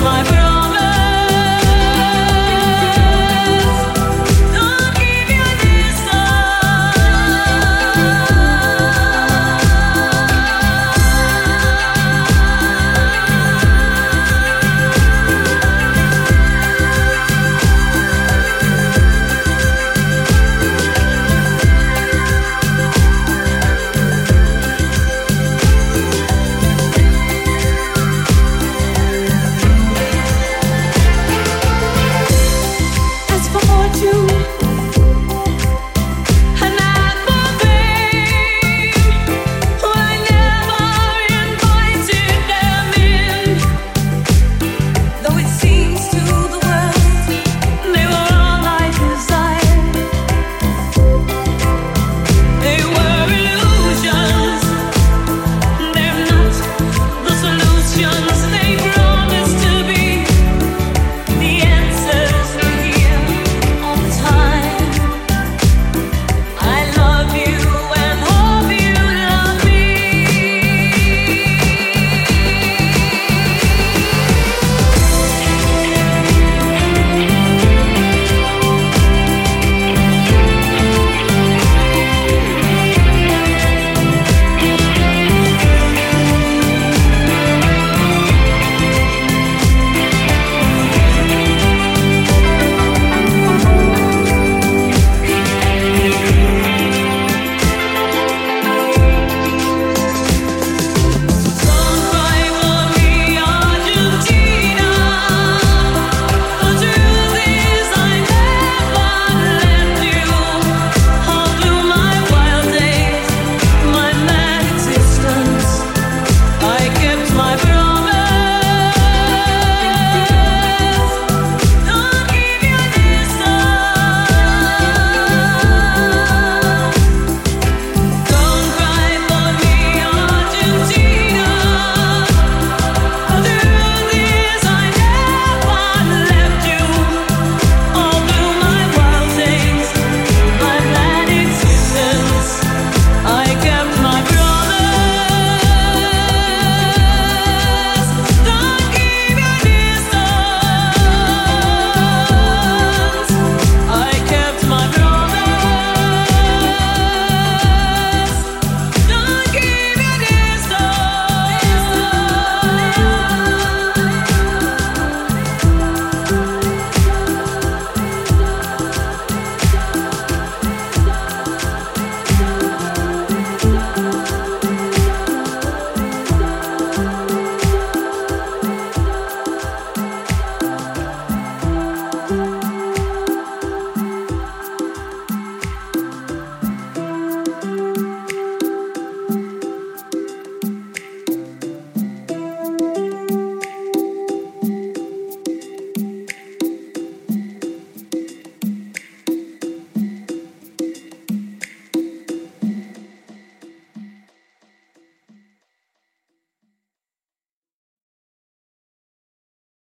my